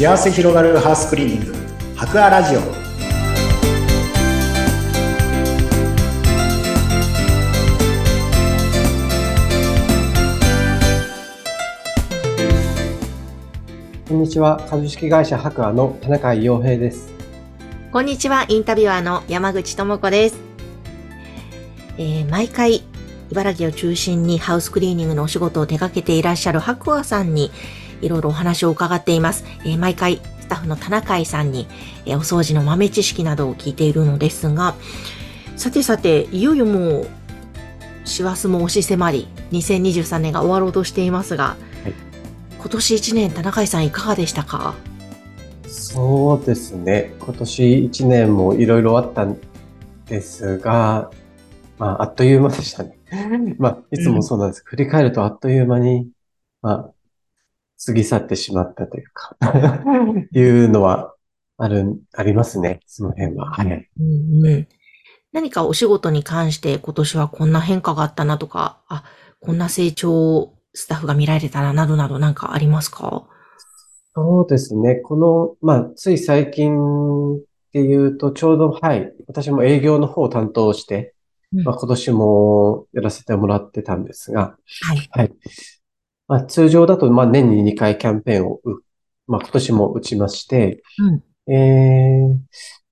幸せ広がるハウスクリーニング。博アラジオ。こんにちは。株式会社博アの田中洋平です。こんにちは、インタビュアーの山口智子です。えー毎回、茨城を中心にハウスクリーニングのお仕事を手掛けていらっしゃる白亜さんに、いろいろお話を伺っています。えー毎回、スタッフの田中井さんに、えーお掃除の豆知識などを聞いているのですが、さてさて、いよいよもう、師走も押し迫り、2023年が終わろうとしていますが、はい。今年1年、田中井さんいかがでしたか？そうですね。今年一年もいろいろあったんですがまああっという間でしたね。まあいつもそうなんです、振り返るとあっという間にまあ過ぎ去ってしまったというか いうのはあるありますねその辺は。はい。うんうん。何かお仕事に関して今年はこんな変化があったなとか、あ、こんな成長をスタッフが見られたな、などなどなんかありますか？そうですね。この、まあ、つい最近っていうと、ちょうど、はい、私も営業の方を担当して、うん。まあ、今年もやらせてもらってたんですが、はい。はい。まあ、通常だと、まあ、年に2回キャンペーンをう、まあ、今年も打ちまして、うん。えー、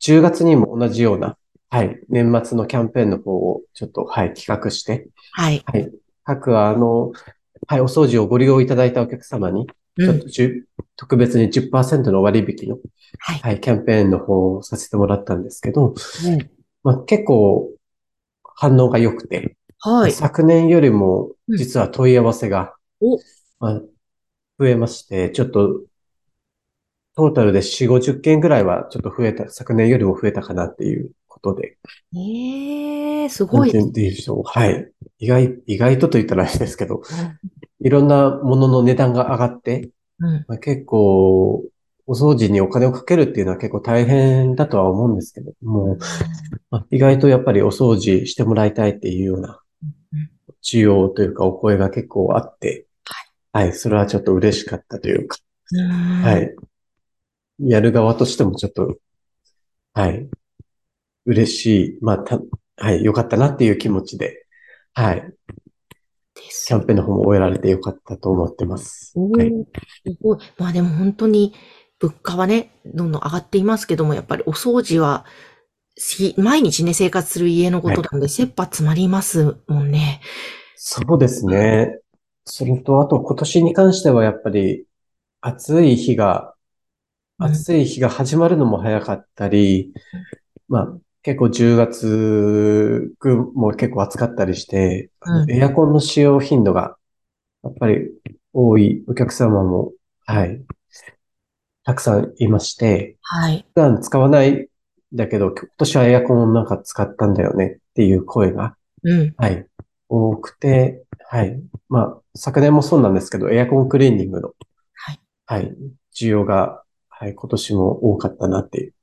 10月にも同じような、はい、年末のキャンペーンの方をちょっと、はい、企画して、はい。はい、各、あの、はい、お掃除をご利用いただいたお客様に、ちうんょっと。10特別に10%の割引の、はい。はい、キャンペーンの方をさせてもらったんですけど、うんまあ、結構反応が良くて、はい。昨年よりもうん実は問い合わせが、おまあ、増えまして、ちょっとトータルで4、50件ぐらいはちょっと増えた、昨年よりも増えたかなっていうことで、ええすなんてごい。言うんでしょう。はい。意外、意外とと言ったらあれですけど、いろんなものの値段が上がって、うん。まあ、結構、お掃除にお金をかけるっていうのは結構大変だとは思うんですけども、まあ、意外とやっぱりお掃除してもらいたいっていうようなうん需要というかお声が結構あって、はい、それはちょっと嬉しかったというか、うんはい。やる側としてもちょっと、はい、嬉しい、まあ、た、はい、良かったなっていう気持ちで、はい、キャンペーンの方も終えられて良かったと思ってます。おはい。ーすごい。まあでも本当に物価はね、どんどん上がっていますけども、やっぱりお掃除は、し毎日ね、生活する家のことなんで、切羽詰まりますもんね。そうですね。それと、あと今年に関してはやっぱり暑い日が、うん暑い日が始まるのも早かったり、まあ結構10月も結構暑かったりして、エアコンの使用頻度がやっぱり多いお客様も、はい、たくさんいまして、はい。普段使わないんだけど、今年はエアコンをなんか使ったんだよねっていう声がうん。はい。多くて、はい。まあ、昨年もそうなんですけど、エアコンクリーニングの、はい。はい。需要が、はい、今年も多かったなっていう。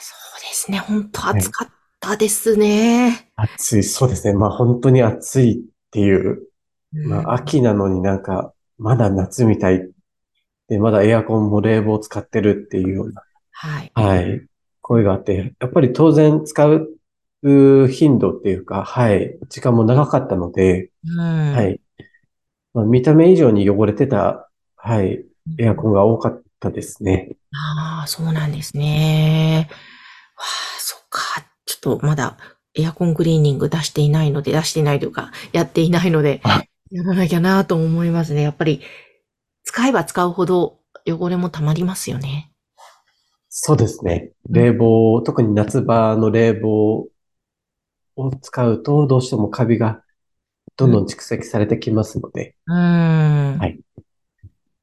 そうですね。本当暑かったですね。暑い、そうですね。まあ、本当に暑いっていう、まうんあ、秋なのになんか、まだ夏みたい。で、まだエアコンも冷房使ってるっていうような、はい。はい。声があって、やっぱり当然使うう頻度っていうか、はい。時間も長かったので、うん。はい。まあ、見た目以上に汚れてた、はい、エアコンが多かったですね。ああ、そうなんですね。わあ、そっか。ちょっとまだエアコンクリーニング出していないので、出していないというか、やっていないのであ、やらなきゃなと思いますね。やっぱり、使えば使うほど汚れも溜まりますよね。そうですね。冷房、特に夏場の冷房を使うと、どうしてもカビがどんどん蓄積されてきますので、うーん。はい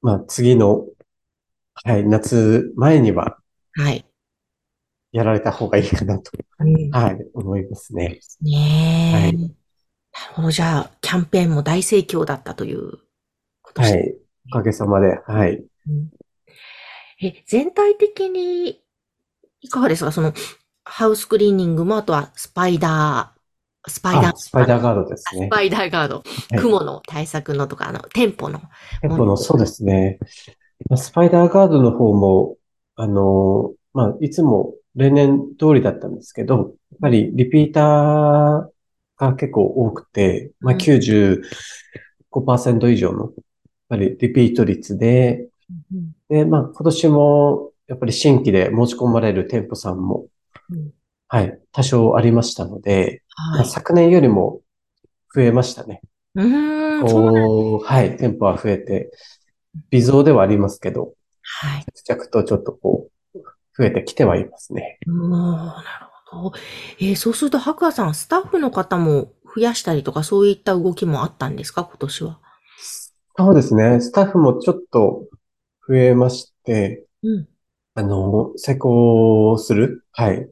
まあ次の、はい、夏前にははい。やられた方がいいかなと、うんはい、思いますね。ねえ。はいなるほど。じゃあ、キャンペーンも大盛況だったということですね。はい。おかげさまで、はい。うんえ、全体的に、いかがですか？その、ハウスクリーニングも、あとはスパイダー、スパイダー、あ、スパイダーガードですね。スパイダーガード、はい雲の対策のとか、あの、店舗の。店舗の、そうですね。まあスパイダーガードの方も、あの、まあ、いつも例年通りだったんですけど、やっぱりリピーターが結構多くて、まあ、うん95%以上の、やっぱりリピート率で、うんで、まあ、今年も、やっぱり新規で申し込まれる店舗さんも、うんはい、多少ありましたので、まあ、はい。昨年よりも増えましたね。うーん、そうなんこう、はい、店舗は増えて、微増ではありますけど、はい。着々とちょっとこう、増えてきてはいますね。おーなるほど。えーそうすると、白亜さん、スタッフの方も増やしたりとか、そういった動きもあったんですか、今年は。そうですね。スタッフもちょっと増えまして、うん。あの、施工する、はい、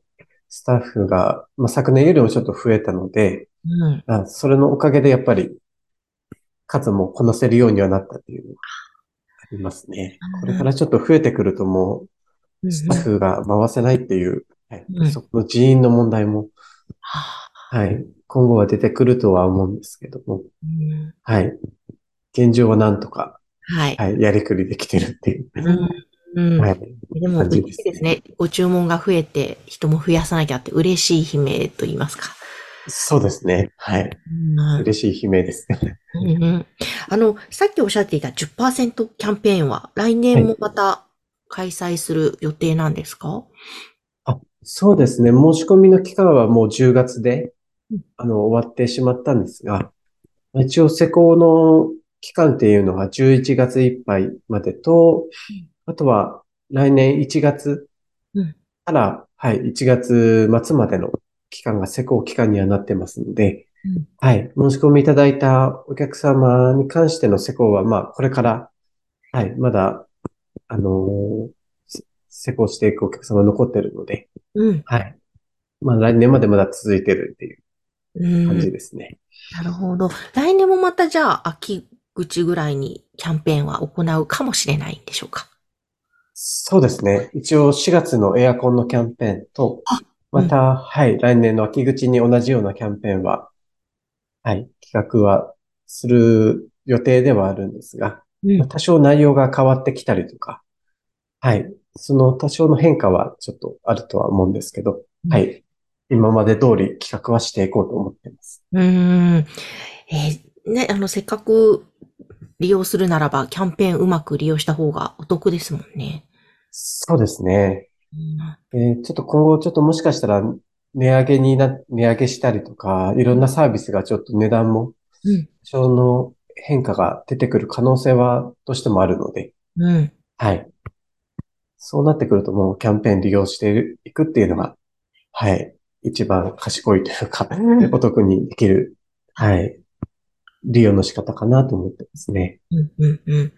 スタッフが、まあ、昨年よりもちょっと増えたので、うん。あそれのおかげでやっぱり数もこなせるようにはなったっていうのがありますね。これからちょっと増えてくるともうスタッフが回せないっていう、はい。うん。そこの人員の問題も、ははい、今後は出てくるとは思うんですけども、うん。はい、現状はなんとか、はい。はい、やりくりできてるっていう、はい、でも、嬉しいですね。ご注文が増えて、人も増やさなきゃって嬉しい悲鳴と言いますか。そうですね。はい。うん嬉しい悲鳴ですね。うんうんあの、さっきおっしゃっていた10%キャンペーンは来年もまた開催する予定なんですか、あ、そうですね。申し込みの期間はもう10月でうん、あの、終わってしまったんですが、一応施工の期間っていうのが11月いっぱいまでと、あとは来年1月うんから、はい、1月末までの期間が施工期間にはなってますのでうん、はい、申し込みいただいたお客様に関しての施工は、まあ、これから、はい、まだ、あのーせ施工していくお客様残ってるので、うん。はい。まあ来年までまだ続いてるっていううん。感じですね。なるほど。来年もまたじゃあ、秋口ぐらいにキャンペーンは行うかもしれないんでしょうか？そうですね。一応4月のエアコンのキャンペーンと、また、はい、来年の秋口に同じようなキャンペーンは、はい、企画はする予定ではあるんですが、うんまあ多少内容が変わってきたりとか、はい、その多少の変化はちょっとあるとは思うんですけど、うんはい、今まで通り企画はしていこうと思っています。うーん。えーね、あの、せっかく利用するならば、キャンペーンうまく利用した方がお得ですもんね。そうですね。うんえーちょっと今後ちょっともしかしたら値上げにな、値上げしたりとか、いろんなサービスがちょっと値段もうん。多少の変化が出てくる可能性はどうしてもあるので、うん。はい。そうなってくるともうキャンペーン利用していくっていうのが、はい。一番賢いというか、お得にできる、はい。利用の仕方かなと思ってますね。うん、うん、うん。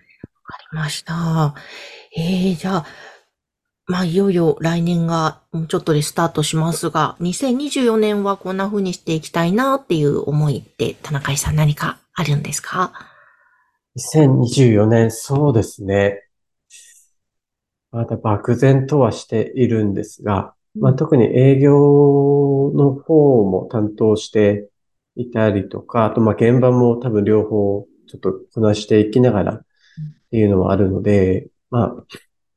わかりました。えー、じゃあ、まあ、いよいよ来年がもうちょっとでスタートしますが、2024年はこんな風にしていきたいなっていう思いって、田中井さん何かあるんですか？2024年、そうですね。まだ漠然とはしているんですが、まあ、特に営業の方も担当していたりとか、あとまあ現場も多分両方ちょっとこなしていきながらっていうのもあるので、まあ、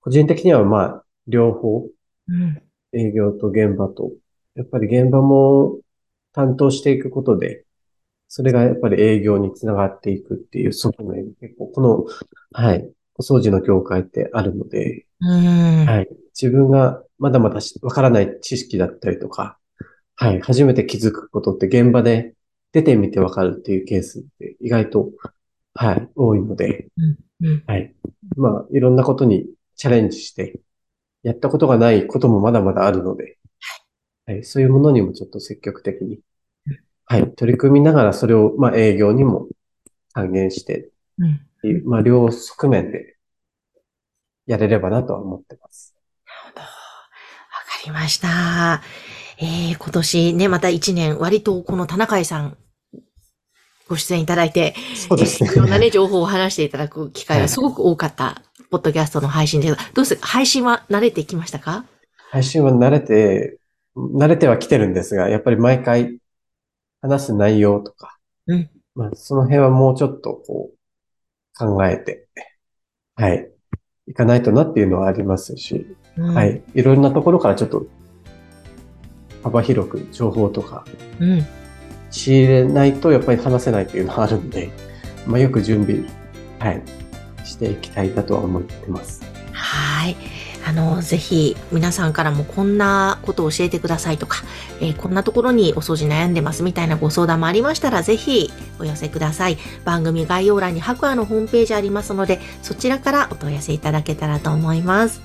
個人的にはまあ両方うん。営業と現場と、やっぱり現場も担当していくことで、それがやっぱり営業につながっていくっていう側面、結構この、はい、お掃除の業界ってあるので、うん。はい。自分がまだまだしわからない知識だったりとか、はい。初めて気づくことって現場で出てみてわかるっていうケースって意外と、はい、多いので、うん。はい。まあ、いろんなことにチャレンジして、やったことがないこともまだまだあるので、はい。そういうものにもちょっと積極的に、はい。取り組みながらそれを、まあ、営業にも還元してうん。まあ、両側面でやれればなとは思ってます。わかりました。えー、今年ね、また一年、割とこの田中井さん、ご出演いただいて、そうですねい。ろんなね、情報を話していただく機会がすごく多かった、ポッドキャストの配信ですが、どうですか？配信は慣れてきましたか？配信は慣れて、慣れてはきてるんですが、やっぱり毎回話す内容とか、うんまあ、その辺はもうちょっとこう考えて、はい、いかないとなっていうのはありますし、うんは。い。いろんなところからちょっと幅広く情報とかうん。仕入れないとやっぱり話せないっていうのはあるんで、まあ、よく準備、はい、していきたいなとは思ってます。はい。あの、ぜひ皆さんからもこんなことを教えてくださいとか、えーこんなところにお掃除悩んでますみたいなご相談もありましたら、ぜひお寄せください。番組概要欄に白亜のホームページありますので、そちらからお問い合わせいただけたらと思います。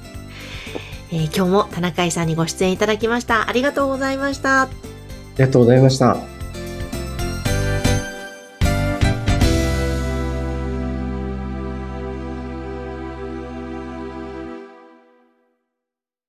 えー今日も田中井さんにご出演いただきました。ありがとうございました。ありがとうございました。